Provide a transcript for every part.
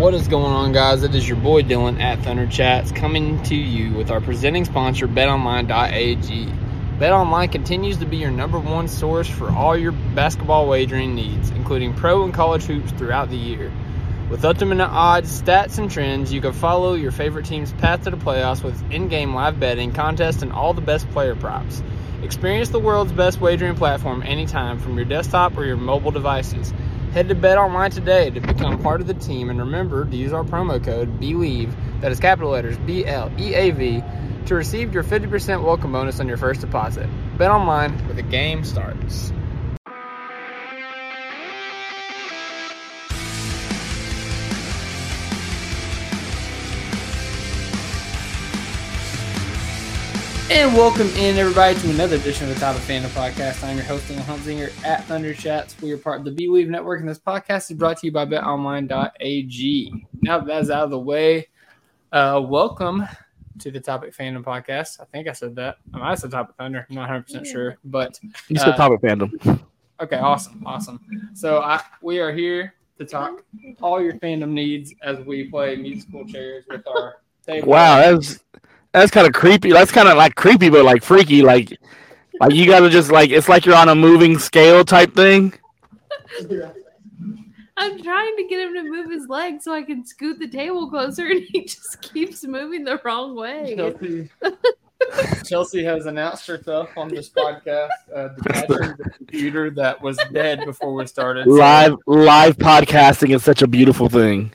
What is going on, guys? It is your boy Dylan at Thunder Chats coming to you with our presenting sponsor, BetOnline.ag. BetOnline continues to be your number one source for all your basketball wagering needs, including pro and college hoops throughout the year. With ultimate odds, stats, and trends, you can follow your favorite team's path to the playoffs with in-game live betting, contests, and all the best player props. Experience the world's best wagering platform anytime from your desktop or your mobile devices. Head to Bet Online today to become part of the team and remember to use our promo code BLEAV, that is capital letters B L E A V, to receive your 50% welcome bonus on your first deposit. Bet Online where the game starts. And welcome in everybody to another edition of the Top of Fandom Podcast. I'm your host, Dylan Hunzinger at Thunder Chats. We are part of the Bleav Network, and this podcast is brought to you by BetOnline.ag. Now that that's out of the way, uh, welcome to the Topic Fandom Podcast. I think I said that. I might have said Topic Thunder. I'm not 100 percent sure, but You said Uh, topic fandom. okay, awesome, awesome. So I, we are here to talk all your fandom needs as we play musical chairs with our table. Wow, that's that's kind of creepy. That's kind of like creepy, but like freaky. Like, like you gotta just like it's like you're on a moving scale type thing. I'm trying to get him to move his leg so I can scoot the table closer, and he just keeps moving the wrong way. Chelsea, Chelsea has announced herself on this podcast, uh, detaching the computer that was dead before we started. So Live live podcasting is such a beautiful thing.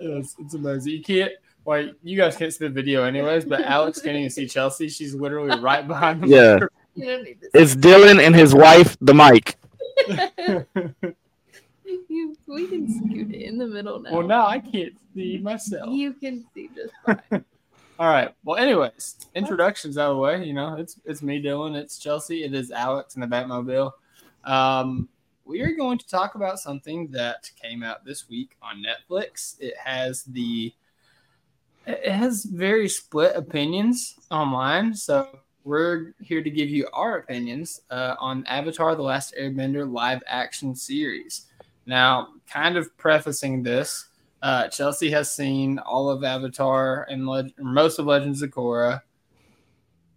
It's, it's amazing. You can't. Well, you guys can't see the video anyways, but Alex can't even see Chelsea. She's literally right behind the Yeah. You don't need this. It's Dylan and his wife, the mic. you, we can scoot it in the middle now. well, now I can't see myself. You can see just fine. All right. Well, anyways, introductions out of the way. You know, it's it's me, Dylan. It's Chelsea. It is Alex in the Batmobile. Um, we are going to talk about something that came out this week on Netflix. It has the it has very split opinions online. So we're here to give you our opinions uh, on Avatar: The Last Airbender live action series. Now, kind of prefacing this, uh, Chelsea has seen all of Avatar and Leg- most of Legends of Korra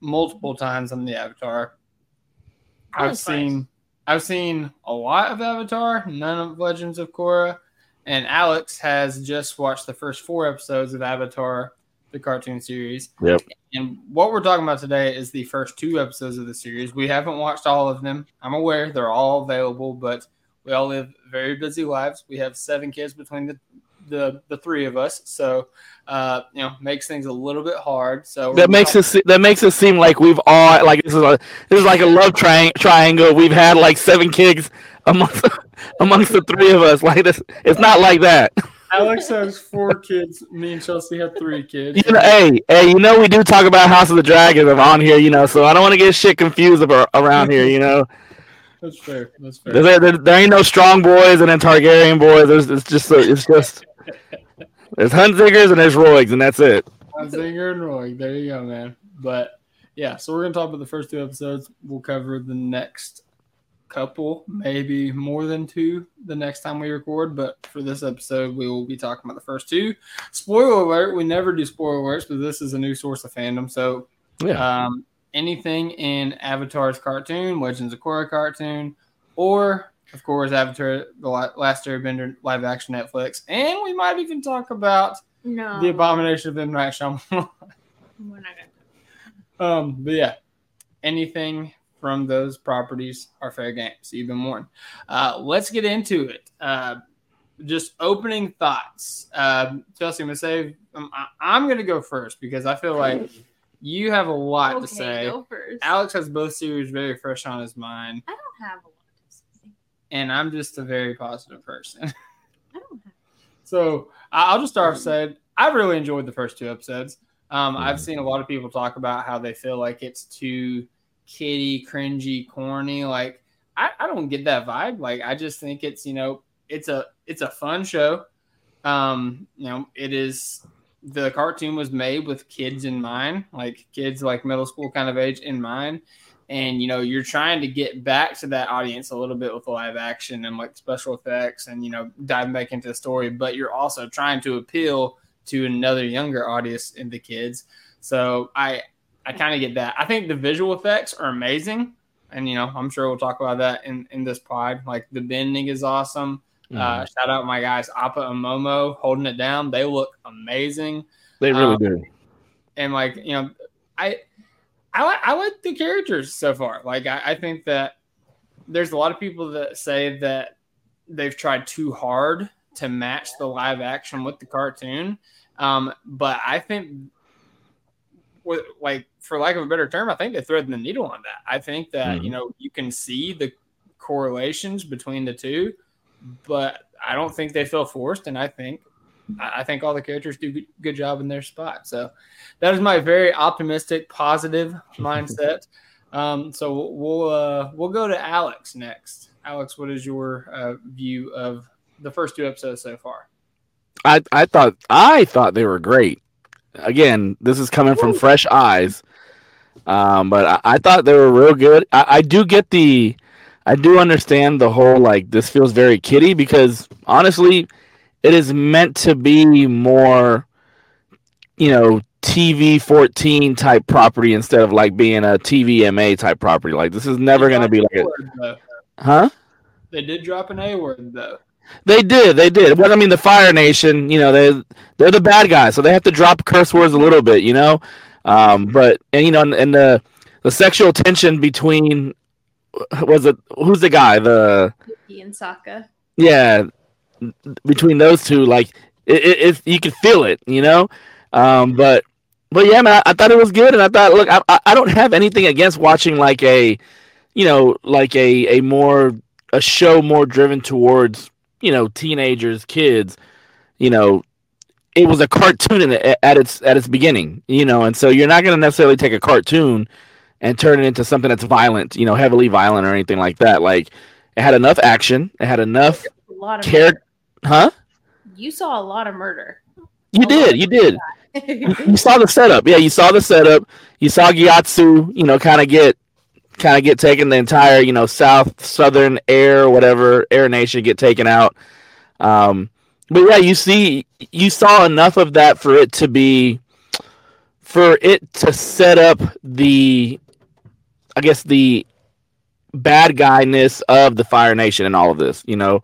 multiple times on the Avatar. I've seen I've seen a lot of Avatar, none of Legends of Korra, and Alex has just watched the first four episodes of Avatar, the cartoon series. Yep. And what we're talking about today is the first two episodes of the series. We haven't watched all of them. I'm aware they're all available, but we all live very busy lives. We have seven kids between the the, the three of us, so uh, you know makes things a little bit hard. So That makes it that makes it seem like we've all like this is a this is like a love tri- triangle. We've had like seven kids amongst amongst the three of us. Like this, it's not like that. Alex has four kids. Me and Chelsea have three kids. You know, hey, hey, you know we do talk about House of the Dragons on here, you know, so I don't want to get shit confused about, around here, you know. That's fair. That's fair. There, there, there ain't no strong boys and then Targaryen boys. There's it's just it's just there's Hunzingers and there's Roigs and that's it. Zinger and Roy. There you go, man. But yeah, so we're gonna talk about the first two episodes. We'll cover the next couple, maybe more than two, the next time we record. But for this episode, we will be talking about the first two. Spoiler alert: we never do spoiler alerts, but this is a new source of fandom. So Yeah. um, anything in Avatar's cartoon, Legends of Korra cartoon, or of course Avatar: The La- Last Airbender live action Netflix, and we might even talk about No. the abomination of M Night Shyamalan. We're not gonna. um, but yeah, anything from those properties are fair game. So you've been warned. Uh, let's get into it. Uh, just opening thoughts. Um, Chelsea, I'm gonna say um, I- I'm gonna go first because I feel like you have a lot Okay, to say. go first. Alex has both series very fresh on his mind, I don't have a lot. And I'm just a very positive person. I. So I- I'll just start off saying I really enjoyed the first two episodes. Um, I've seen a lot of people talk about how they feel like it's too kiddie, cringy, corny. Like I, I don't get that vibe. Like I just think it's you know it's a it's a fun show. Um, you know it is the cartoon was made with kids in mind, like kids like middle school kind of age in mind, and you know you're trying to get back to that audience a little bit with live action and like special effects and you know diving back into the story but you're also trying to appeal to another younger audience in the kids. So i i kind of get that. I think the visual effects are amazing and you know i'm sure we'll talk about that in in this pod. Like the bending is awesome. Uh, Mhm. shout out my guys appa and momo holding it down. They look amazing. They really um, do. and like you know i i like i like the characters so far. Like I, I think that there's a lot of people that say that they've tried too hard to match the live action with the cartoon. Um but i think with like for lack of a better term i think they thread the needle on that. I think that Mhm. you know you can see the correlations between the two but i don't think they feel forced. And i think I think all the characters do good- good job in their spot. So that is my very optimistic, positive mindset. Um, so we'll uh, we'll go to Alex next. Alex, what is your uh, view of the first two episodes so far? I I thought I thought they were great. Again, this is coming from fresh eyes, um, but I, I thought they were real good. I, I do get the, I do understand the whole like this feels very kiddie because honestly, it is meant to be more, you know, TV fourteen type property instead of like being a TVMA type property. Like this is never going to be like A a, word, though. huh? They did drop an A word though. They did, they did. But I mean, the Fire Nation, you know, they they're the bad guys, so they have to drop curse words a little bit, you know. Um, but and you know, and, and the the sexual tension between was it who's the guy? The Yuki and Sokka. yeah, between those two, like it, it, it you could feel it, you know. Um, but but yeah, man, I, I thought it was good, and I thought, look, I I- don't have anything against watching like a, you know, like a a more a show more driven towards you know teenagers, kids, you know. It was a cartoon in it, at its at its beginning, you know, and so you're not going to necessarily take a cartoon and turn it into something that's violent, you know, heavily violent or anything like that. Like it had enough action, it had enough A lot of care, murder. huh? You saw a lot of murder. You A did, you did. You saw the setup. Yeah, you saw the setup. You saw Gyatso, you know, kind of get kind of get taken the entire, you know, south southern air whatever air nation get taken out. Um but yeah, you see you saw enough of that for it to be for it to set up the I guess the bad guyness of the Fire Nation and all of this, you know.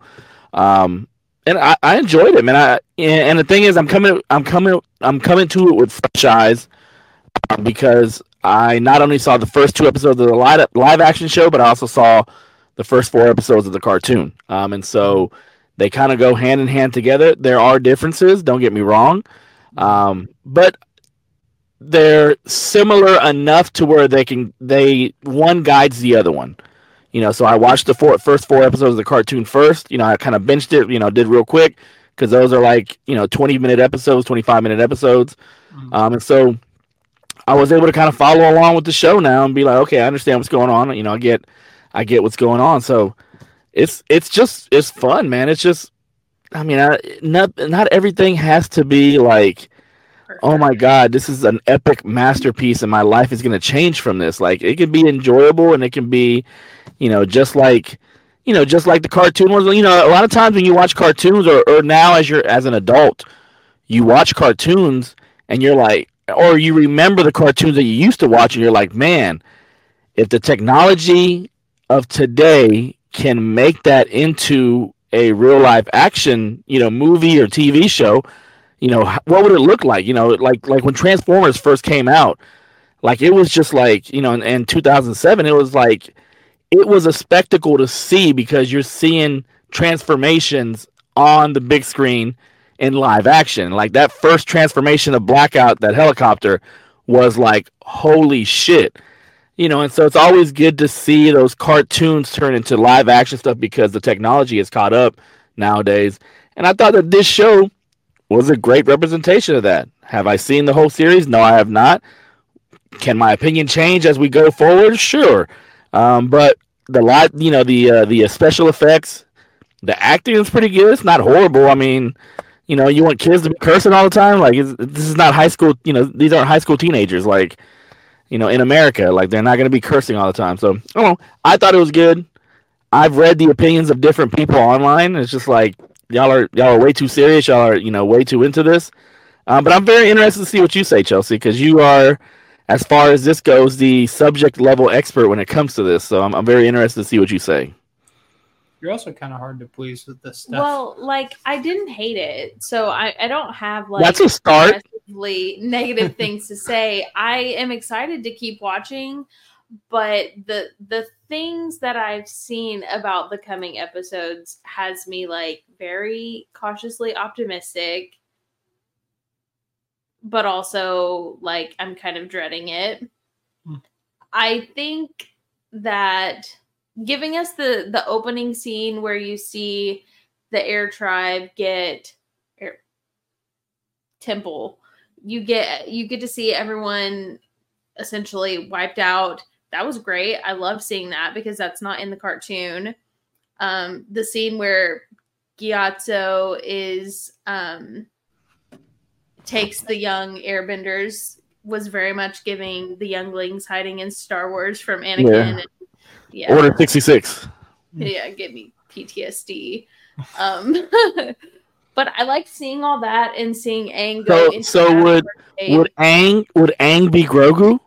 Um and I, I enjoyed it, man. I and, the thing is, I'm coming, I'm coming, I'm coming to it with fresh eyes um, because I not only saw the first two episodes of the live live action show, but I also saw the first four episodes of the cartoon. Um, and so they kind of go hand in hand together. There are differences, don't get me wrong, um, but they're similar enough to where they can they one guides the other one. You know, so I watched the four, first four episodes of the cartoon first. You know, I kind of benched it. You know, did real quick because those are like you know twenty minute episodes, twenty five minute episodes, Mhm. um, and so I was able to kind of follow along with the show now and be like, okay, I understand what's going on. You know, I get, I get what's going on. So it's it's just it's fun, man. It's just, I mean, I, not not everything has to be like oh my god this is an epic masterpiece and my life is going to change from this. Like it can be enjoyable and it can be you know just like you know just like the cartoon was you know a lot of times when you watch cartoons or, or now as you're as an adult you watch cartoons and you're like or you remember the cartoons that you used to watch and you're like man if the technology of today can make that into a real life action you know movie or tv show you know what would it look like? You know like like when transformers first came out like it was just like you know in, in 2007 it was like it was a spectacle to see because you're seeing transformations on the big screen in live action. Like that first transformation of blackout that helicopter was like holy shit. You know and so it's always good to see those cartoons turn into live action stuff because the technology has caught up nowadays. And i thought that this show was a great representation of that. Have I seen the whole series? No, I have not. Can my opinion change as we go forward? Sure, um, but the lot, you know, the uh, the uh, special effects, the acting is pretty good. It's not horrible. I mean, you know, you want kids to be cursing all the time? Like, this is not high school. You know, these aren't high school teenagers. Like, you know, in America. Like they're not going to be cursing all the time. So I don't know. I thought it was good. I've read the opinions of different people online. It's just like y'all are y'all are way too serious. Y'all are you know way too into this. Um, but I'm very interested to see what you say, Chelsea, because you are, as far as this goes, the subject level expert when it comes to this. So I'm, I'm very interested to see what you say. You're also kind of hard to please with this stuff. Well, like I didn't hate it, so I, I don't have like That's a start. aggressively negative things to say. I am excited to keep watching, but the the things that I've seen about the coming episodes has me like very cautiously optimistic, but also like I'm kind of dreading it. Hmm. I think that giving us the the opening scene where you see the air tribe get air, temple you get you get to see everyone essentially wiped out that was great i love seeing that because that's not in the cartoon um the scene where Gyatso is um takes the young airbenders was very much giving the younglings hiding in star wars from anakin Yeah. and yeah Order 66. yeah give me ptsd um but i liked seeing all that and seeing Aang go So- so would- Would Aang would Aang be Grogu?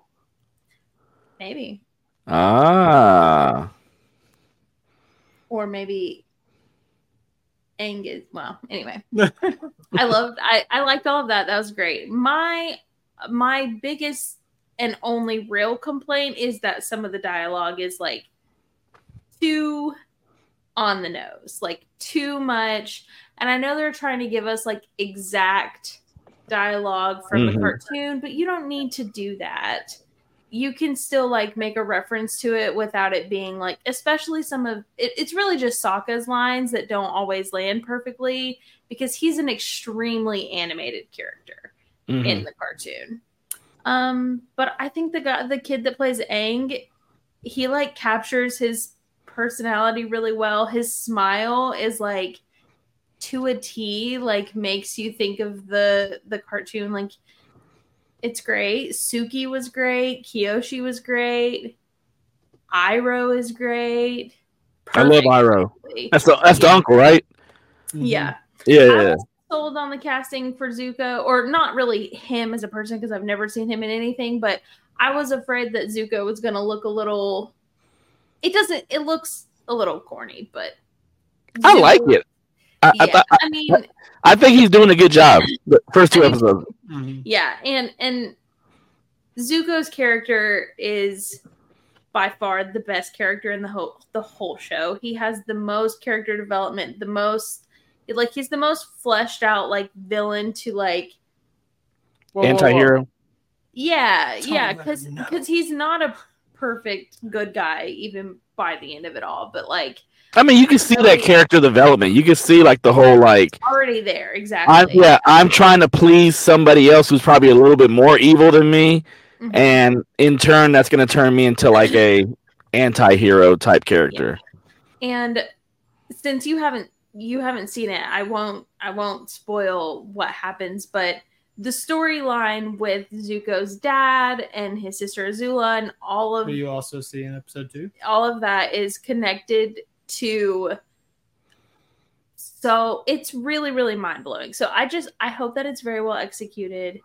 Maybe Ah. or maybe Angus. well anyway i loved i i liked all of that that was great my my biggest and only real complaint is that some of the dialogue is like too on the nose like too much and i know they're trying to give us like exact dialogue from Mhm. the cartoon but you don't need to do that you can still like make a reference to it without it being like especially some of it, it's really just Sokka's lines that don't always land perfectly because he's an extremely animated character Mhm. in the cartoon. Um, but I think the guy, the kid that plays Aang, he like captures his personality really well. His smile is like to a T, like makes you think of the the cartoon. Like it's great. Suki was great. Kyoshi was great. Iroh is great. I love Perfect. Iroh. That's the that's the uncle, right? Mm-hmm. Yeah. Yeah, I yeah. was sold on the casting for Zuko, or not really him as a person because I've never seen him in anything, but I was afraid that Zuko was going to look a little. It doesn't. It looks a little corny, but I like it. I, I, Yeah, thought- I mean, I think he's doing a good job. The first two I mean- episodes. Mhm. yeah, and and Zuko's character is by far the best character in the whole the whole show. He has the most character development, the most like he's the most fleshed out like villain to like Whoa, whoa, whoa. Anti-hero. Yeah, Tell yeah, him that because you because he's not a perfect good guy even by the end of it all, but like I mean, you can see that character development. You can see like the whole like already there exactly. I'm yeah, I'm trying to please somebody else who's probably a little bit more evil than me, Mhm. and in turn, that's going to turn me into like a anti-hero type character. And since you haven't you haven't seen it, I won't I won't spoil what happens, but the storyline with Zuko's dad and his sister Azula and all of Will you also see in episode two? all of that is connected to so it's really really mind-blowing. So i just i hope that it's very well executed.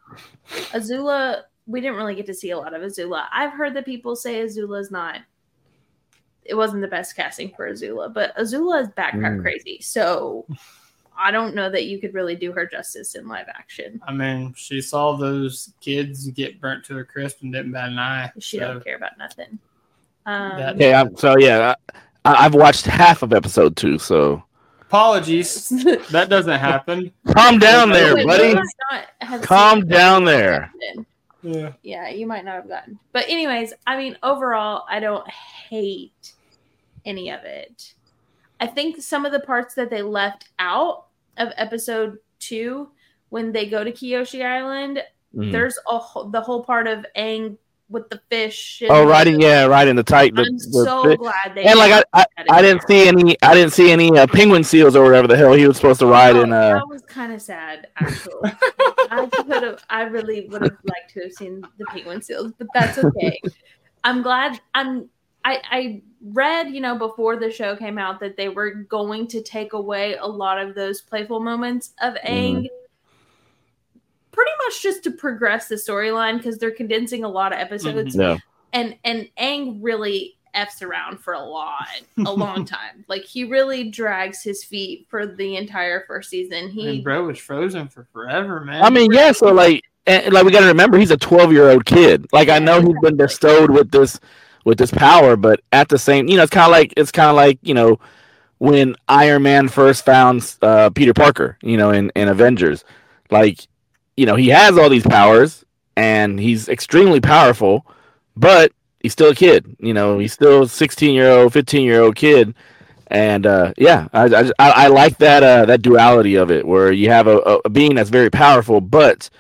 Azula we didn't really get to see a lot of azula. I've heard that people say azula's not it wasn't the best casting for azula but azula is background Mm. crazy. So i don't know that you could really do her justice in live action. I mean, she saw those kids get burnt to a crisp and didn't bat an eye. she so don't care about nothing. um That- Okay, I'm, so yeah, I, I've watched half of episode two. So apologies. that doesn't happen. calm down there, Wait, buddy. might not have Calm down there. Yeah. yeah, you might not have gotten. But anyways, I mean, overall, I don't hate any of it. I think some of the parts that they left out of episode two, when they go to Kyoshi Island, Mm. there's a whole, the whole part of Aang with the fish. Oh, riding, yeah, riding the tight. The, I'm the so fi- glad they and like I, I, I didn't there. see any. I didn't see any uh, penguin seals or whatever the hell he was supposed to ride Oh, in. Uh, that was kind of sad, actually. I could have. I really would have liked to have seen the penguin seals, but that's okay. I'm glad. I'm. I, I read, you know, before the show came out that they were going to take away a lot of those playful moments of Aang, pretty much just to progress the storyline because they're condensing a lot of episodes no. and and Aang really f's around for a lot, a long time. Like he really drags his feet for the entire first season. He And bro was frozen for forever, man. I mean, yeah. So like, and, like we got to remember, he's a 12 year old kid. Like I know he's been bestowed with this, with this power, but at the same, you know, it's kind of like it's kind of like you know when Iron Man first found uh, Peter Parker, you know, in in Avengers, like you know he has all these powers and he's extremely powerful, but he's still a kid. You know, he's still a 16 year old, 15 year old kid. And uh, yeah, I, I I I like that uh, that duality of it, where you have a, a being that's very powerful, but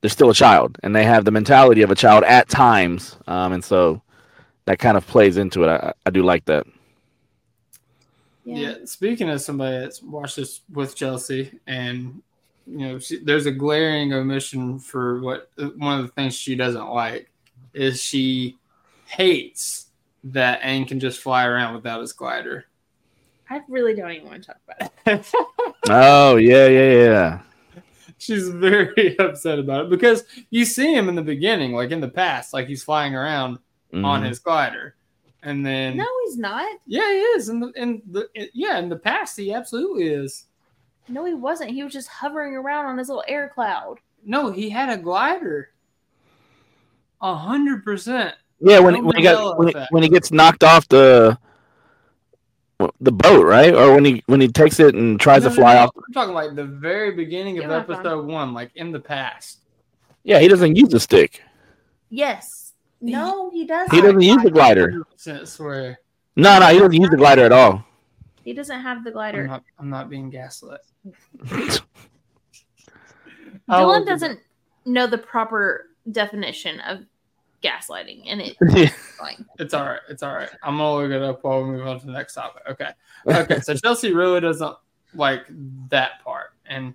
they're still a child, and they have the mentality of a child at times, um, and so that kind of plays into it. I, I do like that. Yeah. Speaking of somebody that's watched this with Chelsea and you know, she, there's a glaring omission for what one of the things she doesn't like is she hates that Aang can just fly around without his glider. I really don't even want to talk about it. Oh yeah, yeah, yeah. She's very upset about it because you see him in the beginning, like in the past, like he's flying around on Mhm. his glider, and then No, he's not. yeah, he is. In the in the yeah, in the past, he absolutely is. No, he wasn't. He was just hovering around on his little air cloud. No, he had a glider. A hundred percent. Yeah, when, No when he got when he, when he gets knocked off the the boat, right? Or when he when he takes it and tries No, to fly no, off. I'm talking like the very beginning of Give up on- episode one, like in the past. Yeah, he doesn't use the stick. Yes. No, he doesn't. He doesn't use the glider. 100% swear. No, no, he doesn't use the glider at all. He doesn't have the I'm glider. not, I'm not being gaslit. Dylan I'll look it doesn't know the proper definition of gaslighting, and it's fine. It's all right. It's all right. I'm gonna look it up while we move on to the next topic. Okay. Okay. so Chelsea really doesn't like that part, and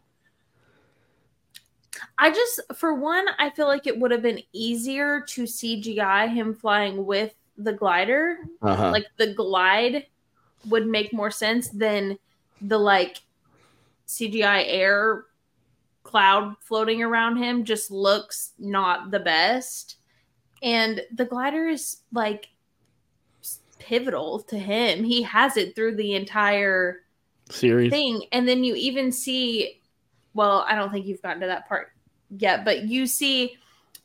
I just, for one, I feel like it would have been easier to CGI him flying with the glider. uh-huh. Like the glide would make more sense than the like CGI air cloud floating around him just looks not the best. And the glider is like pivotal to him. He has it through the entire Series. thing. And then you even see, well, I don't think you've gotten to that part yet, but you see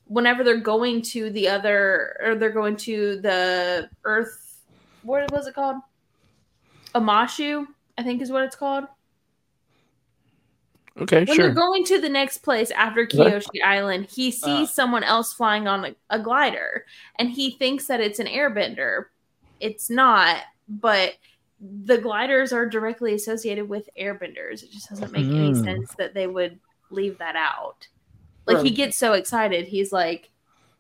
whenever they're going to the other, or they're going to the Earth, what was it called? Omashu, I think is what it's called. Okay, When sure. they're going to the next place after Okay. Kyoshi Island, he sees Uh. someone else flying on a, a glider and he thinks that it's an airbender. It's not, but the gliders are directly associated with airbenders. It just doesn't make any Mm. sense that they would leave that out. Like he gets so excited, he's like,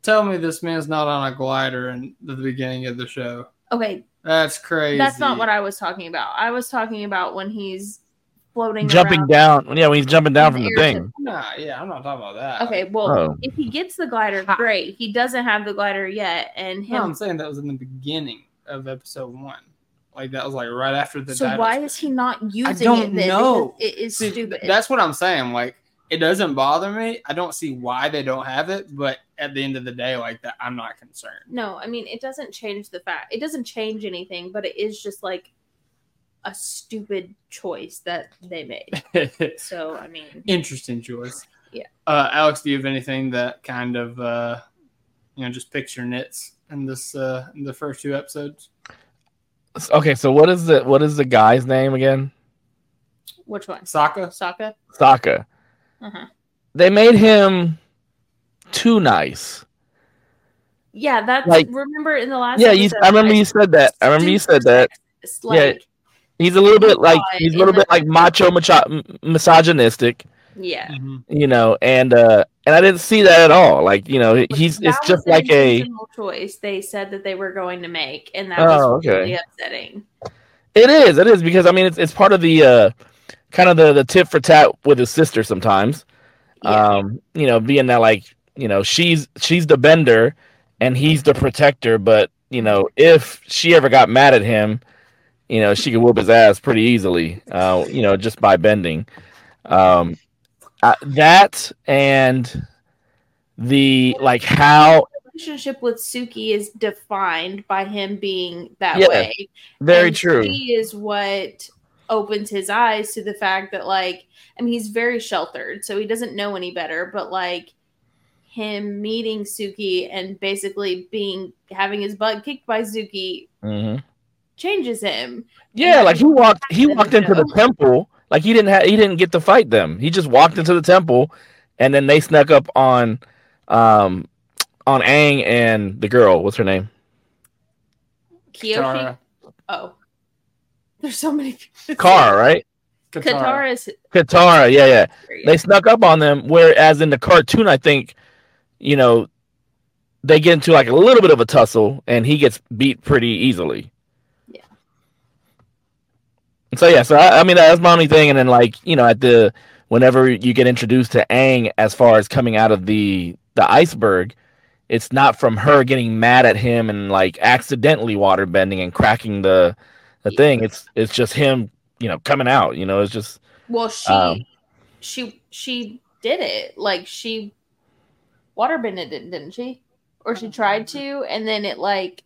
tell me this man's not on a glider in the beginning of the show. okay, That's crazy. that's not what I was talking about. I was talking about when he's floating Jumping around. down. Yeah, when he's jumping down from the the air thing. Nah, yeah, I'm not talking about that. Okay, well, Oh. if he gets the glider, great. He doesn't have the glider yet, and No, him. I'm saying that was in the beginning of episode one. Like that was like right after the. so why is he not using I don't it then? know. It is See, stupid. That's what I'm saying. Like it doesn't bother me. I don't see why they don't have it, but at the end of the day, like that, I'm not concerned. no, I mean it doesn't change the fact. It doesn't change anything, but it is just like a stupid choice that they made. So I mean, Interesting choice. Yeah. Uh, Alex, do you have anything that kind of uh, you know just picks your nits in this uh, in the first two episodes? Okay, so what is the what is the guy's name again? which one? Sokka. Sokka. Sokka. Uh-huh. They made him too nice. Yeah, that's Like- remember in the last. Yeah, you, I remember you said that. I remember you said that. It's Yeah, Like, He's a little bit like he's a little bit like macho, macho misogynistic, yeah, Mm-hmm. you know, and uh and I didn't see that at all. Like you know, he's That it's just like a. choice they said that they were going to make, and that Oh, was okay. really upsetting. It is. It is because I mean it's it's part of the uh, kind of the the tit for tat with his sister sometimes. Yeah. Um, you know, being that like you know she's she's the bender and he's the protector, but you know if she ever got mad at him, you know she could whoop his ass pretty easily. Uh, you know just by bending. Um, uh, that and the like how relationship with Suki is defined by him being that Yeah, way. very And true. She is what opens his eyes to the fact that, like, I mean, he's very sheltered, so he doesn't know any better. But like him meeting Suki and basically being having his butt kicked by Suki hmm changes him. Yeah, like he walked he in the walked into the temple like he didn't have he didn't get to fight them. He just walked into the temple and then they snuck up on um on Aang and the girl, what's her name? Kyoshi. Katara. Oh, there's so many. Kara, right? Katara. Katara's. Katara, yeah, yeah. They snuck up on them whereas in the cartoon I think you know they get into like a little bit of a tussle and he gets beat pretty easily. So yeah, so I, I mean that's my only thing, and then like you know at the whenever you get introduced to Aang as far as coming out of the the iceberg, it's not from her getting mad at him and like accidentally water bending and cracking the the Yeah. thing. It's it's just him, you know, coming out. You know, it's just Well, she Um, she she did it. Like she waterbended it, didn't she? Or she tried to, and then it like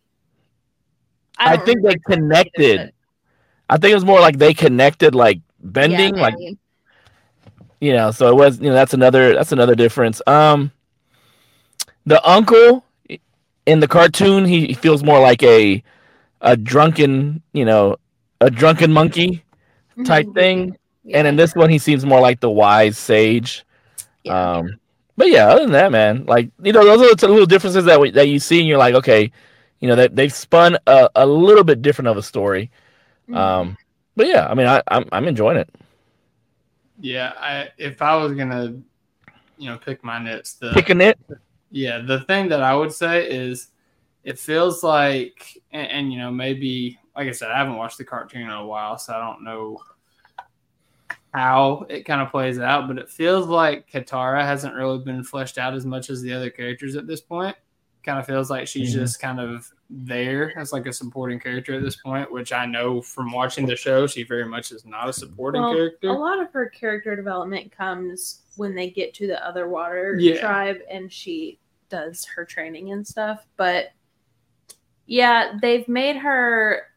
I don't think they connected, but- I think it was more like they connected like bending, Yeah, like you know. So it was you know that's another that's another difference. Um, the uncle in the cartoon he, he feels more like a a drunken you know a drunken monkey type thing, and in this one he seems more like the wise sage. Yeah. Um, but yeah, other than that, man, like you know, those are the little differences that we, that you see, and you're like, okay, you know, that they've spun a, a little bit different of a story. Mhm. Um, but yeah, I mean, I, I'm I'm enjoying it. Yeah, I if I was gonna, you know, pick my nits, the Picking it, yeah, the thing that I would say is, it feels like, and, and you know, maybe like I said, I haven't watched the cartoon in a while, so I don't know how it kind of plays out, but it feels like Katara hasn't really been fleshed out as much as the other characters at this point. Kind of feels like she's Mhm. just kind of there as like a supporting character at this point, which I know from watching the show, she very much is not a supporting Well, character. A lot of her character development comes when they get to the other water Yeah. tribe and she does her training and stuff. But yeah, they've made her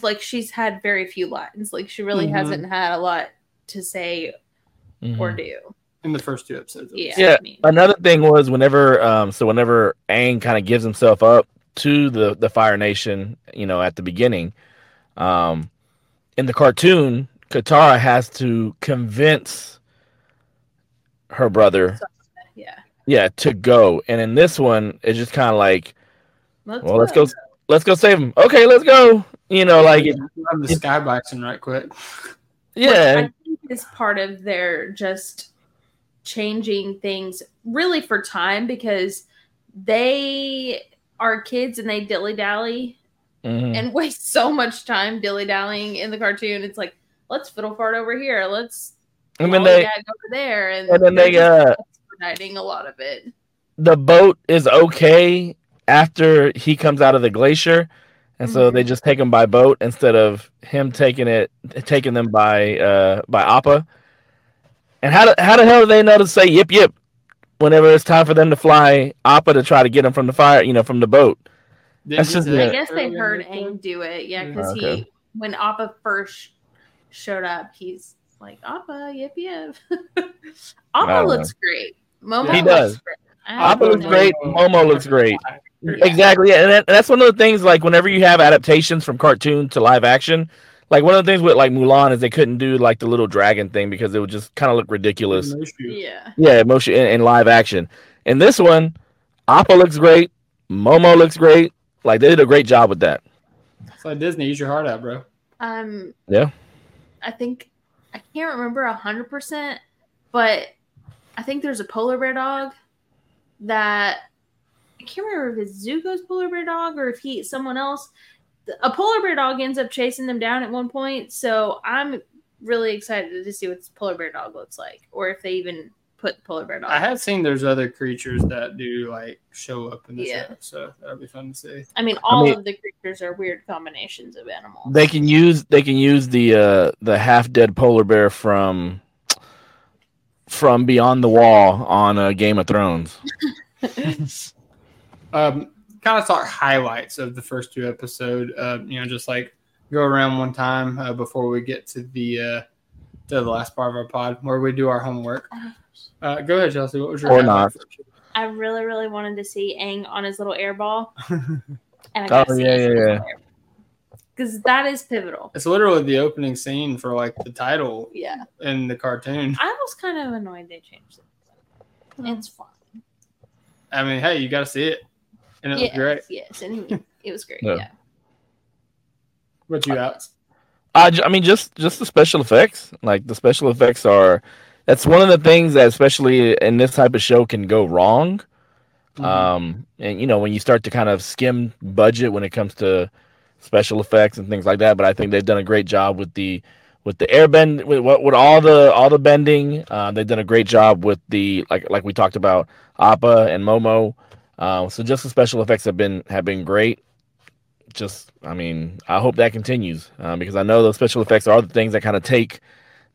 like she's had very few lines. Like she really Mhm. hasn't had a lot to say or Mhm. do. In the first two episodes. Yeah. Yeah, I mean, Another thing was whenever, um, so whenever Aang kind of gives himself up to the the Fire Nation, you know, at the beginning, um, in the cartoon, Katara has to convince her brother, yeah. yeah, to go, and in this one, it's just kind of like, Let's well, let's go, let's go save him. Okay, let's go. You know, like, it, Grab the sky bison right quick. Which yeah, I think is part of their just changing things really for time because they are kids and they dilly dally mhm. and waste so much time dilly dallying in the cartoon. It's like, let's fiddle fart over here. Let's and then they, over there. And, and then they're uh, expediting a lot of it. the boat is okay after he comes out of the glacier, and so they Mhm. just take him by boat instead of him taking it, taking them by uh by Appa. And how the, how the hell do they know to say yip yip whenever it's time for them to fly Appa to try to get him from the fire, you know, from the boat? Didn't That's just I guess they heard the episode? Aang do it. Yeah, mm. Yeah. because Okay. he, when Appa first showed up, he's like, Appa, yip yip. I Appa don't looks great. Momo He looks does. great. I Appa looks know. great. Momo looks great. Yeah. Exactly, yeah, and that, that's one of the things. Like whenever you have adaptations from cartoon to live action, like one of the things with like Mulan is they couldn't do like the little dragon thing because it would just kind of look ridiculous. Yeah. Yeah, motion in, in live action. In this one, Appa looks great. Momo looks great. Like they did a great job with that. It's like Disney, use your heart out, bro. Um. Yeah. I think I can't remember a hundred percent, but I think there's a polar bear dog that I can't remember if it's Zuko's polar bear dog or if he someone else. A polar bear dog ends up chasing them down at one point, so I'm really excited to see what this polar bear dog looks like, or if they even put the polar bear dog. I have seen there's other creatures that do like show up in this Yeah. show, so that'll be fun to see. I mean, all mean- of the creatures are weird combinations of animals. They can use they can use the uh the half dead polar bear from from Beyond the Wall on uh, Game of Thrones. Um, kind of talk highlights of the first two episode. Uh, you know, just like go around one time uh, before we get to the uh, to the last part of our pod where we do our homework. Uh, go ahead, Chelsea. What was your Or highlight? I really, really wanted to see Aang on his little air ball, and I Oh, got to see yeah, yeah, yeah. because that is pivotal. It's literally the opening scene for like the title Yeah, in the cartoon. I was kind of annoyed they changed it. It's fun. I mean, hey, you got to see it, and it was yes, great. Yes, and he- it was great. Yeah. Yeah. What you Alex? I, j- I mean, just just the special effects. Like the special effects are. That's one of the things that, especially in this type of show, can go wrong. Mm-hmm. Um, and you know when you start to kind of skim budget when it comes to special effects and things like that. But I think they've done a great job with the with the air bend with what with all the all the bending. Uh, they've done a great job with the like like we talked about Appa and Momo. Uh, so just the special effects have been have been great. Just I mean I hope that continues uh, because I know those special effects are the things that kind of take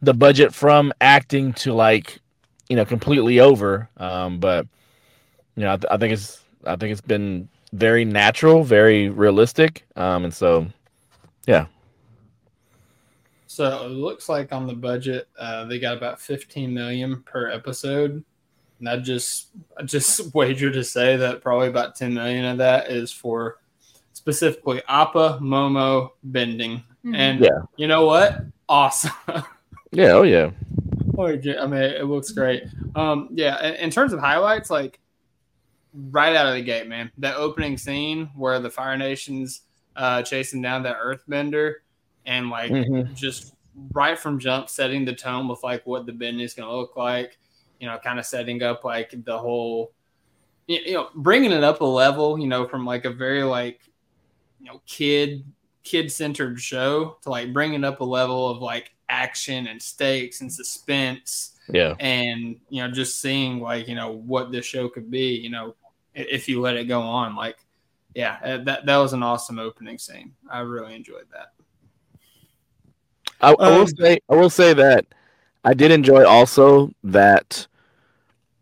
the budget from acting to like you know completely over. Um, but you know I, th- I think it's I think it's been very natural, very realistic. Um, and so yeah. So it looks like on the budget, uh, they got about 15 million per episode. And I just I just wager to say that probably about 10 million of that is for specifically Appa, Momo, bending. Mhm. And Yeah. you know what? Awesome. yeah, oh yeah, I mean, it looks great. Um, yeah, in, in terms of highlights, like right out of the gate, man, that opening scene where the Fire Nation's uh, chasing down that Earthbender, and like Mhm. just right from jump, setting the tone with like what the bend is going to look like. You know, kind of setting up like the whole, you you know, bringing it up a level. You know, from like a very like, you know, kid kid centered show to like bringing up a level of like action and stakes and suspense yeah. and you know just seeing like you know what this show could be you know if you let it go on like yeah uh, that that was an awesome opening scene i really enjoyed that I, I will Um, say I will say that I did enjoy also that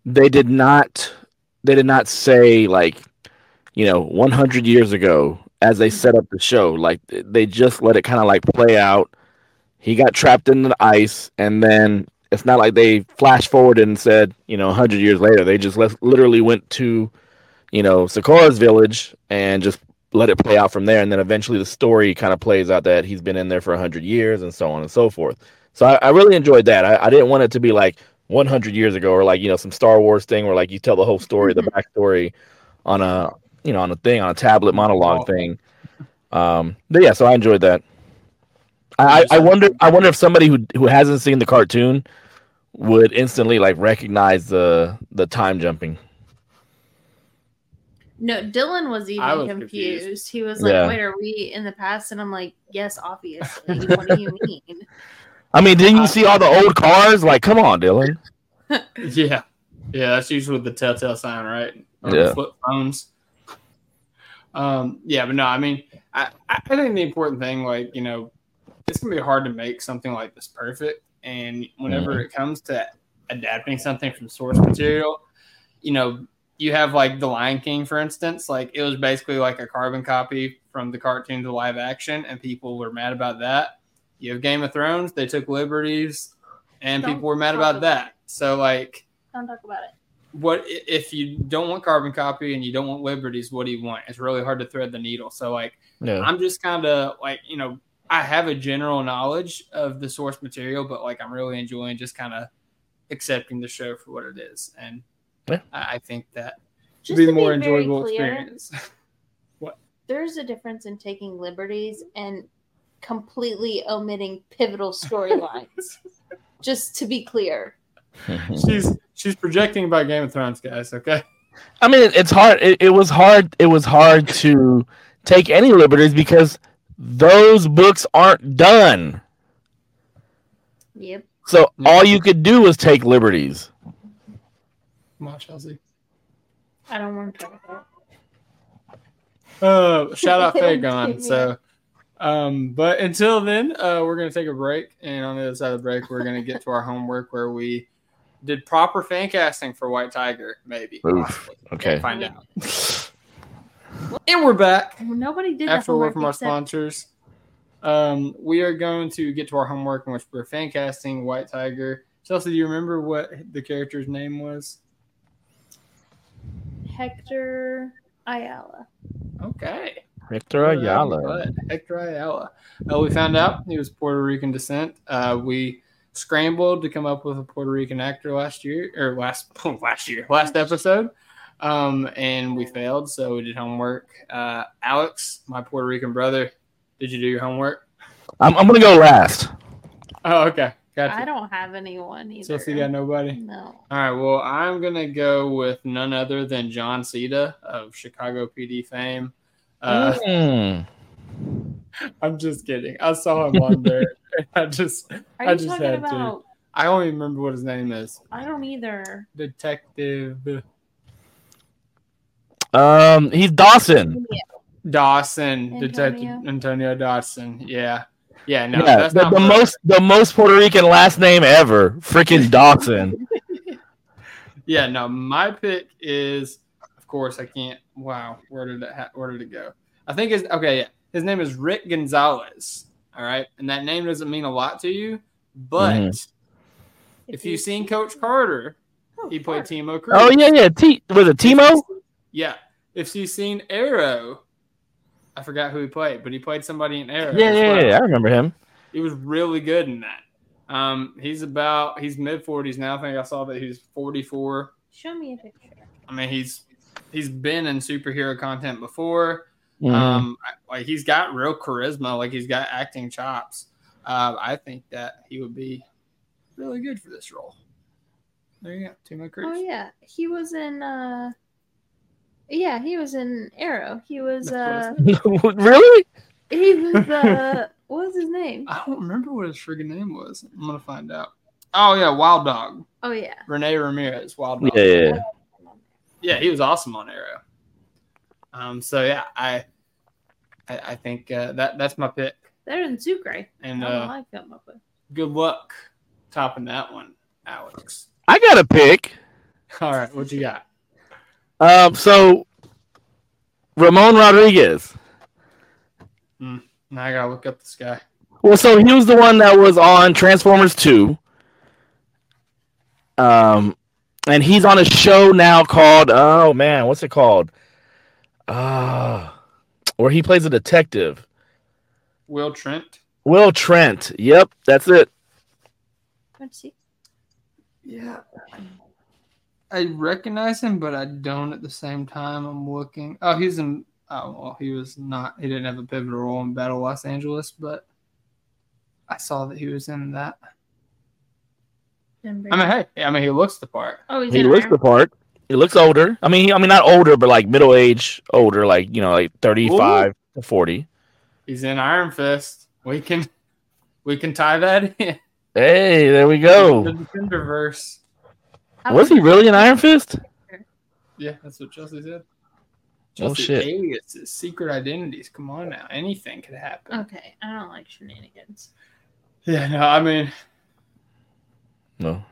they did not they did not say like you know 100 years ago as they set up the show like they just let it kind of like play out. He got trapped in the ice and then it's not like they flash forward and said you know 100 years later they just literally went to you know Sakura's village and just let it play out from there. And then eventually the story kind of plays out that he's been in there for 100 years and so on and so forth. So i, I really enjoyed that. I, I didn't want it to be like 100 years ago or like you know some star wars thing where like you tell the whole story the backstory on a you know on a thing on a tablet monologue thing um but yeah so i enjoyed that I, I I wonder I wonder if somebody who who hasn't seen the cartoon would instantly like recognize the the time jumping. No, Dylan was even was confused. confused. He was like, Yeah. "Wait, are we in the past?" And I'm like, "Yes, obviously. what do you mean?" I mean, didn't you see all the old cars? Like, come on, Dylan. yeah. Yeah that's usually the telltale sign right? Or Yeah. flip phones. Um yeah but no i mean I, I think the important thing like you know it's gonna be hard to make something like this perfect. And whenever it comes to adapting something from source material you know you have like the lion king for instance. Like it was basically like a carbon copy from the cartoon to live action and people were mad about that you have game of thrones they took liberties and Don't people were mad about about that so like Don't talk about it. what if you don't want carbon copy and you don't want liberties what do you want it's really hard to thread the needle so like Yeah. i'm just kind of like you know i have a general knowledge of the source material but like i'm really enjoying just kind of accepting the show for what it is and Yeah. I, I think that should be a to be more enjoyable clear, experience what? There's a difference in taking liberties and completely omitting pivotal storylines. Just to be clear, she's she's projecting about Game of Thrones, guys. Okay. I mean, it's hard. It, it was hard. It was hard to take any liberties because those books aren't done. Yep. So all you could do was take liberties. Come on, Chelsea. I don't want to talk about Uh, shout out Give Fagon. So, um, but until then, uh, we're gonna take a break, and on the other side of the break, we're gonna get to our homework where we did proper fan casting for White Tiger, maybe. Oof. possibly. Okay. Find out. And we're back it. Nobody did after a word from our except- sponsors. Um, we are going to get to our homework in which we're fan casting White Tiger. Chelsea, do you remember what the character's name was? Hector Ayala. Okay. Victor Ayala. But Hector Ayala. Uh, we found out he was Puerto Rican descent. Uh, we scrambled to come up with a Puerto Rican actor last year, or last last year, last episode, um, and we failed. So we did homework. Uh, Alex, my Puerto Rican brother, did you do your homework? I'm, I'm gonna go last. Oh, okay, gotcha. I don't have anyone either. Chelsea got nobody. No. All right. Well, I'm gonna go with none other than John Cena of Chicago PD fame. Uh, Mm. I'm just kidding. I saw him on there. I just, Are I you just talking had to. I don't even remember what his name is. I don't either. Detective Um, he's Dawson. Dawson. Antonio? Detective Antonio Dawson. Yeah. Yeah. No, yeah, that's the, not the most the most Puerto Rican last name ever. Freaking Dawson. Yeah. No, my pick is, of course, I can't. Wow. Where did it? Ha- where did it go? I think it's okay. Yeah. His name is Rick Gonzalez. All right, and that name doesn't mean a lot to you, but Mhm. if you've seen Coach Carter, Oh, he played sure. Timo Cruz. Oh yeah, yeah. T was it Timo? Yeah. If you've seen Arrow, I forgot who he played, but he played somebody in Arrow. Yeah, yeah, well. yeah. I remember him. He was really good in that. Um, he's about he's mid forties now. I think I saw that he's forty four. Show me a picture. I mean, he's he's been in superhero content before. Mhm. Um, like he's got real charisma. Like he's got acting chops. Uh, I think that he would be really good for this role. There you go, Timo Cruz. Oh yeah, he was in. uh Yeah, he was in Arrow. He was. uh That's really? He was. uh What was his name? I don't remember what his friggin' name was. I'm gonna find out. Oh yeah, Wild Dog. Oh yeah. Rene Ramirez, Wild Dog. Yeah, yeah. Yeah. Yeah, he was awesome on Arrow. Um, so yeah, I, I, I think uh, that that's my pick, Better than Sucre. and I don't know uh, how I come up with. good luck topping that one, Alex. I got a pick. All right, what you got? Um, so Ramon Rodriguez. Now I gotta look up this guy. Well, so he was the one that was on Transformers 2. Um, and he's on a show now called oh man, what's it called? Uh where he plays a detective. Will Trent. Will Trent. Yep, that's it. Let's see. Yeah, I recognize him, but I don't at the same time. I'm looking. Oh, he's in. Oh well, he was not. He didn't have a pivotal role in Battle Los Angeles, but I saw that he was in that. I mean, hey, I mean, he looks the part. oh, he's He looks Iron- the part. He looks older. I mean, he, I mean not older, but like middle age older, like you know, like 35 to 40. He's in Iron Fist. We can, we can tie that in. Hey, there we The go. Defenderverse. I Was he really an Iron Fist? Yeah, that's what Chelsea said. Oh, shit. aliases, secret identities. Come on now, anything could happen. Okay, I don't like shenanigans. Yeah, no, I mean, No.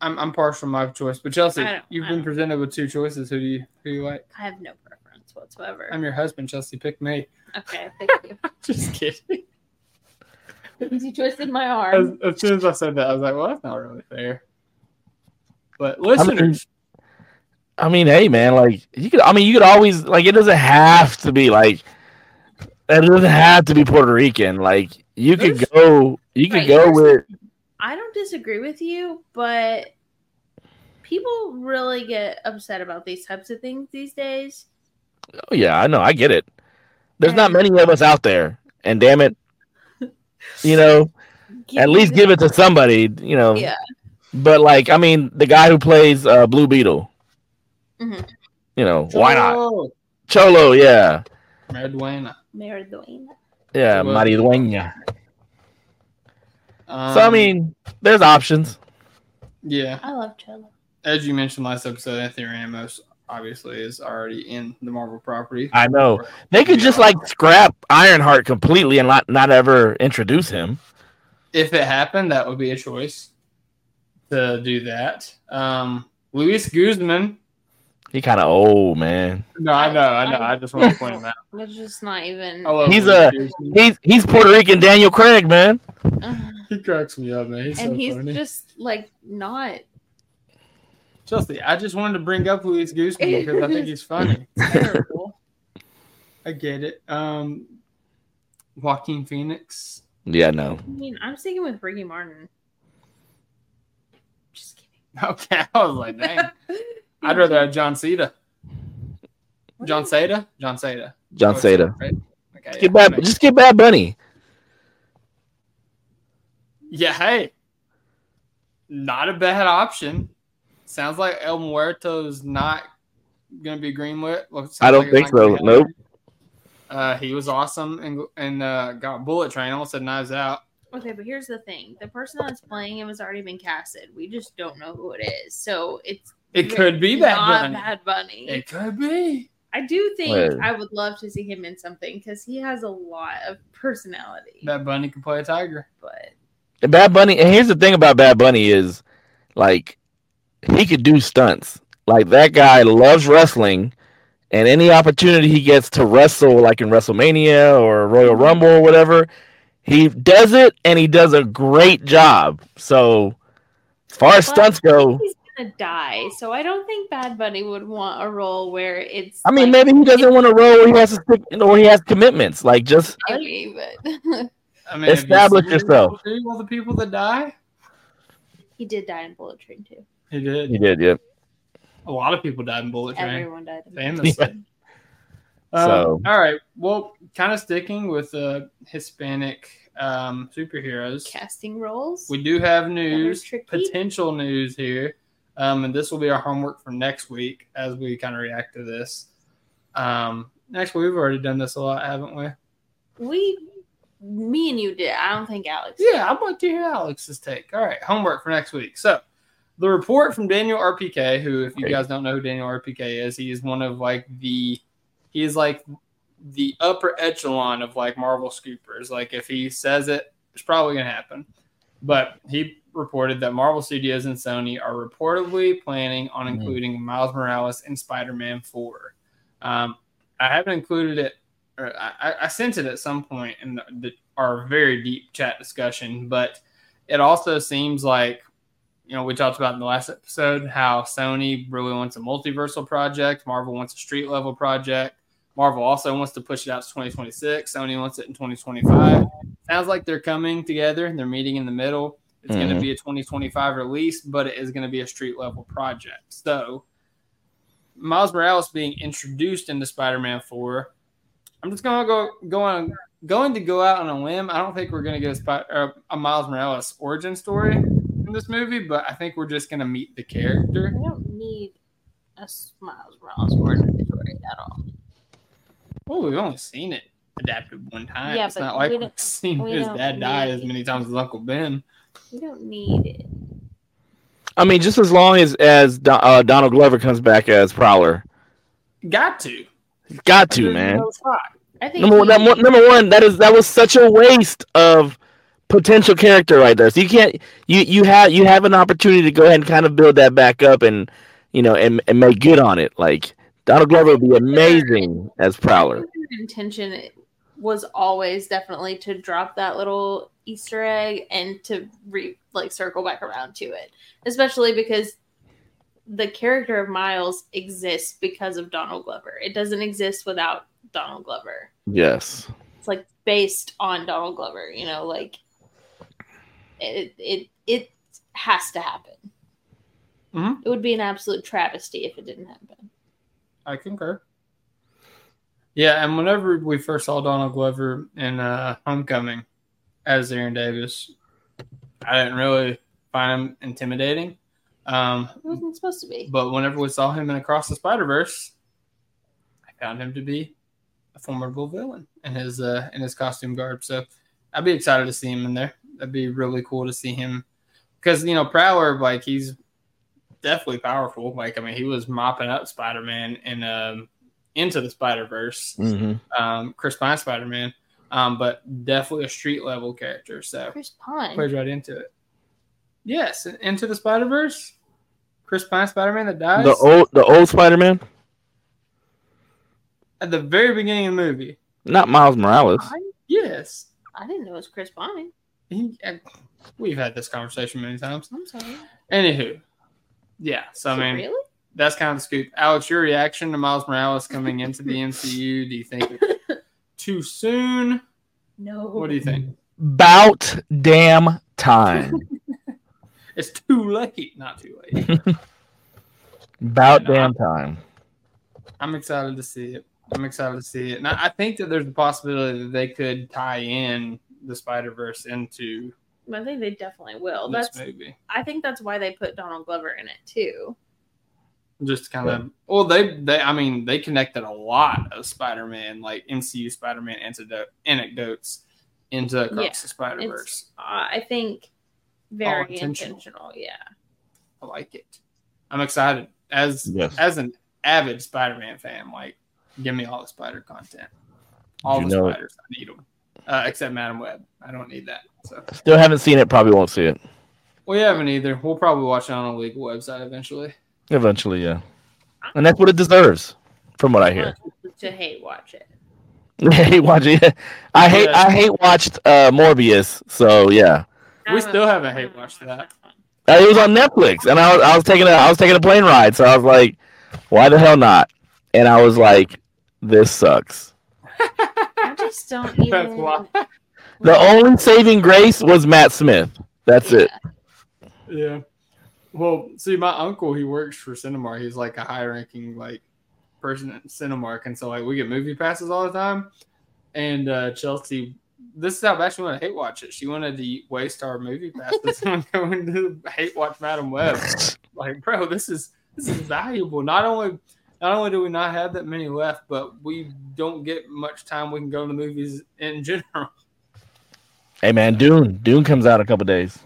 I'm I'm partial to my choice, but Chelsea, you've I been presented with two choices. Who do you who do you like? I have no preference whatsoever. I'm your husband, Chelsea. Pick me. okay, thank you. Just kidding. Because you twisted my As, arm. as soon as I said that, I was like, well, that's not really fair. But listeners, I mean, hey man, like you could I mean you could always like it doesn't have to be like it doesn't have to be Puerto Rican. Like you could go you could Right, go there's- with I don't disagree with you, but people really get upset about these types of things these days. Oh yeah, I know, I get it. There's not many of us out there, and damn it, you know, at least give it to somebody. You know, Yeah. But like, I mean, the guy who plays uh, Blue Beetle, Mhm. you know, why not Xolo. Xolo? Yeah, Mariduena. Mayor Dwayne. yeah, Maridueña. Um, So I mean, there's options. yeah. I love Xolo. As you mentioned last episode, Anthony Ramos obviously is already in the Marvel property. I know they could just like scrap Ironheart completely and not not ever introduce him. if it happened, that would be a choice to do that. Um, Luis Guzman. He kind of old man. No, I know, I know. I just want to point him out. It's just not even. I He's Luis a- Guzman. He's he's Puerto Rican Daniel Craig, man. He cracks me up, man. He's and so he's funny. just like not Chelsea, I just wanted to bring up Luis Guzman because I think he's funny. terrible. I get it. Um, Joaquin Phoenix. Yeah, no. I mean, I'm sticking with Ricky Martin. Just kidding. Okay, I was like, dang. I'd rather have John Cena. John Seda? John Seda. John Oh, Seda. Right? Okay, Just yeah, get bad. Just get Bad Bunny. Yeah, hey. Not a bad option. Sounds like El Muerto's not going to be greenlit. Well, sounds I don't like think so. be Nope. Uh, he was awesome and and uh, got Bullet Train. Almost said Knives Out. Okay, but here's the thing: the person that's playing him has already been casted. We just don't know who it is, so it's It could be Bad not Bunny. Bad Bunny. It could be. I do think Wait. I would love to see him in something because he has a lot of personality. That Bunny can play a tiger. but And Bad Bunny. And here's the thing about Bad Bunny is, like, he could do stunts. Like that guy loves wrestling, and any opportunity he gets to wrestle, like in WrestleMania or Royal mm-hmm. Rumble or whatever, he does it, and he does a great job. So, as far as stunts go, he's gonna die, so I don't think Bad Bunny would want a role where it's. I mean, like, maybe he doesn't want a role where he has to stick, or he has commitments. Like, just maybe, but I mean, have you Establish seen yourself. All the people that die. he did die in Bullet Train too. He did. he did, yeah. A lot of people died in Bullet Train. Everyone died. In Bullet Famously. Train. Um, So- all right. Well, kind of sticking with uh, Hispanic um, superheroes. Casting roles. We do have news, potential news here, um, and this will be our homework for next week as we kind of react to this. Um, next week, we've already done this a lot, haven't we? we, me and you did. I don't think Alex. Yeah, I'd like to hear Alex's take. All right, homework for next week. So, the report from Daniel RPK, who, if you guys don't know who Daniel RPK is, he is one of like the, he is like the upper echelon of like Marvel scoopers. Like, if he says it, it's probably gonna happen. But he reported that Marvel Studios and Sony are reportedly planning on Mhm. including Miles Morales in Spider-Man Four. Um, I haven't included it. I, I- sent it at some point in the, the, our very deep chat discussion, but it also seems like you know we talked about in the last episode how Sony really wants a multiversal project, Marvel wants a street level project. Marvel also wants to push it out to 2026. Sony wants it in 2025. Sounds like they're coming together. And they're meeting in the middle. It's going to mm-hmm. be a 2025 release, but it is going to be a street level project. So, Miles Morales being introduced into Spider-Man 4. I'm just going to go go on going to go out on a limb. I don't think we're going to get a, Spy- uh, a Miles Morales origin story in this movie, but I think we're just going to meet the character. We don't need a Miles Morales origin story at all. Well, we've only seen it adapted one time. Yeah, it's but not like we we've don't- seen we his dad die as many times as Uncle Ben. We don't need it. I mean, just as long as as uh, Donald Glover comes back as Prowler, Got to. He's got to man. I think Number one, he- that, number one, that is that was such a waste of potential character right there. So you can't you you have you have an opportunity to go ahead and kind of build that back up and you know and, and make good on it. Like Donald Glover would be amazing as Prowler. Intention was always definitely to drop that little Easter egg and to re like circle back around to it, especially because the character of Miles exists because of Donald Glover. It doesn't exist without Donald Glover. Yes. It's like based on Donald Glover. You know, like it it it has to happen. Mhm. It would be an absolute travesty if it didn't happen. I concur. Yeah, and whenever we first saw Donald Glover in uh, Homecoming as Aaron Davis, I didn't really find him intimidating. Um, It wasn't supposed to be. but whenever we saw him in Across the Spider Verse, I found him to be a formidable villain in his uh, in his costume garb. So I'd be excited to see him in there. That'd be really cool to see him because you know Prowler, like he's definitely powerful. Like I mean, he was mopping up Spider Man in um, into the Spider Verse, Mm-hmm. um, Chris Pine Spider Man, um, but definitely a street level character. So Chris Pine. plays right into it. Yes, into the Spider Verse. Chris Pine Spider Man that dies The old the old Spider Man, at the very beginning of the movie. not Miles Morales. Pine? Yes, I didn't know it was Chris Pine. he, uh, we've had this conversation many times. I'm sorry. Anywho, yeah. So I Is it mean, really? that's kind of the scoop. Alex, your reaction to Miles Morales coming into the MCU? Do you think it's too soon? No. What do you think? About damn time. It's too late. Not too late. About Yeah, no, damn time. I'm excited to see it. I'm excited to see it, and I, I think that there's a possibility that they could tie in the Spider Verse into I think they definitely will. this That's. movie. I think that's why they put Donald Glover in it too. just kind of well they they i mean they connected a lot of spider-man like mcu spider-man anecdotes into across Yeah, the spider-verse Uh, I think very intentional. intentional. Yeah. i like it i'm excited as Yes. as an avid spider-man fan like give me all the spider content all You the know it. spiders i need them uh, except madam web i don't need that so Still haven't seen it. Probably won't see it. we haven't either we'll probably watch it on a legal website eventually Eventually, yeah. And that's what it deserves, from what I hear. To hate watch it. I hate watching. I hate. I hate watched uh, Morbius. So yeah, We still haven't hate watched that. Uh, it was on Netflix, and I was I was taking a I was taking a plane ride, so I was like, why the hell not? And I was like, this sucks. I just don't even. That's why. The only saving grace was Matt Smith. That's it. Yeah. Well, see, my uncle, he works for Cinemark. He's like a high ranking like person at Cinemark, and so like we get movie passes all the time. And uh, Chelsea, this is how bad she wanted to hate watch it. She wanted to waste our movie passes and go into hate watch Madam Web. Like, bro, this is this is valuable. Not only not only do we not have that many left, but we don't get much time we can go to the movies in general. Hey man, Dune. Dune comes out a couple days.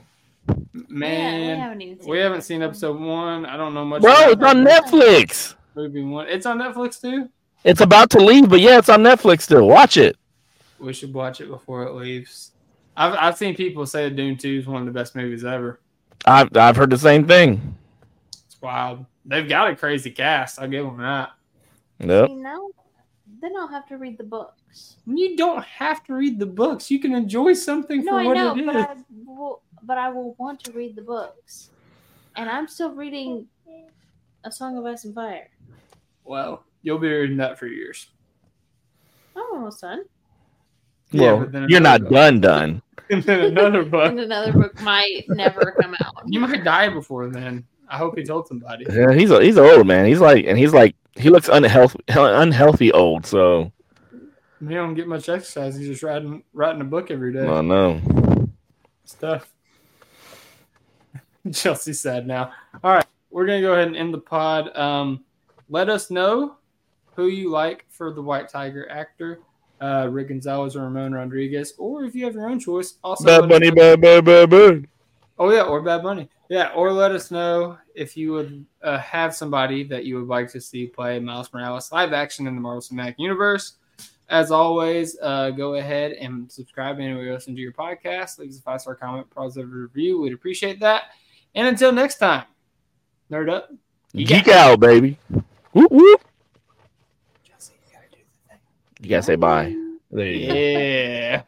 Man, yeah, we haven't seen we haven't seen episode one. I don't know much. Bro, about it's on. Netflix. Movie one. It's on Netflix too. It's about to leave, but yeah, it's on Netflix still. Watch it. We should watch it before it leaves. I've I've seen people say Dune Two is one of the best movies ever. I've I've heard the same thing. It's wild. They've got a crazy cast. I'll give them that. Yep. You know, then I'll have to read the books. You don't have to read the books. You can enjoy something No, for I what know, it is. but I will. But I will want to read the books, and I'm still reading A Song of Ice and Fire. Well, you'll be reading that for years. Oh, I'm almost done. Yeah, Well, but then you're not another done done. And then another book. And another book might never come out. You might die before then. I hope he told somebody. Yeah, he's a, he's an old man. He's like, and he's like, he looks unhealthy, unhealthy old. So He don't get much exercise. He's just writing writing a book every day. I know. stuff. Chelsea's sad now. All right, we're gonna go ahead and end the pod. Um, let us know who you like for the White Tiger actor, uh, Rick Gonzalez or Ramon Rodriguez, or if you have your own choice. Also, Bad bunny, bad, bad, bad, bad. Oh yeah, or Bad Bunny. Yeah, or let us know if you would uh, have somebody that you would like to see play Miles Morales live action in the Marvel Cinematic Universe. As always, uh, go ahead and subscribe anywhere you listen to your podcast. Leave us a five star comment, positive review. We'd appreciate that. And until next time, nerd up. Geek got- out, baby. Whoop, whoop. Chelsea, you gotta do the thing. You gotta say bye. There you go. Yeah.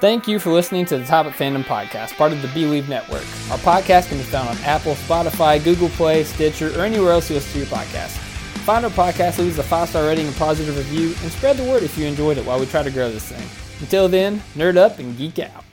Thank you for listening to the Topic Fandom Podcast, part of the Bleav Network. Our podcast can be found on Apple, Spotify, Google Play, Stitcher, or anywhere else you listen to your podcast. Find our podcast, leave us a five star rating and positive review, and spread the word if you enjoyed it while we try to grow this thing. Until then, nerd up and geek out.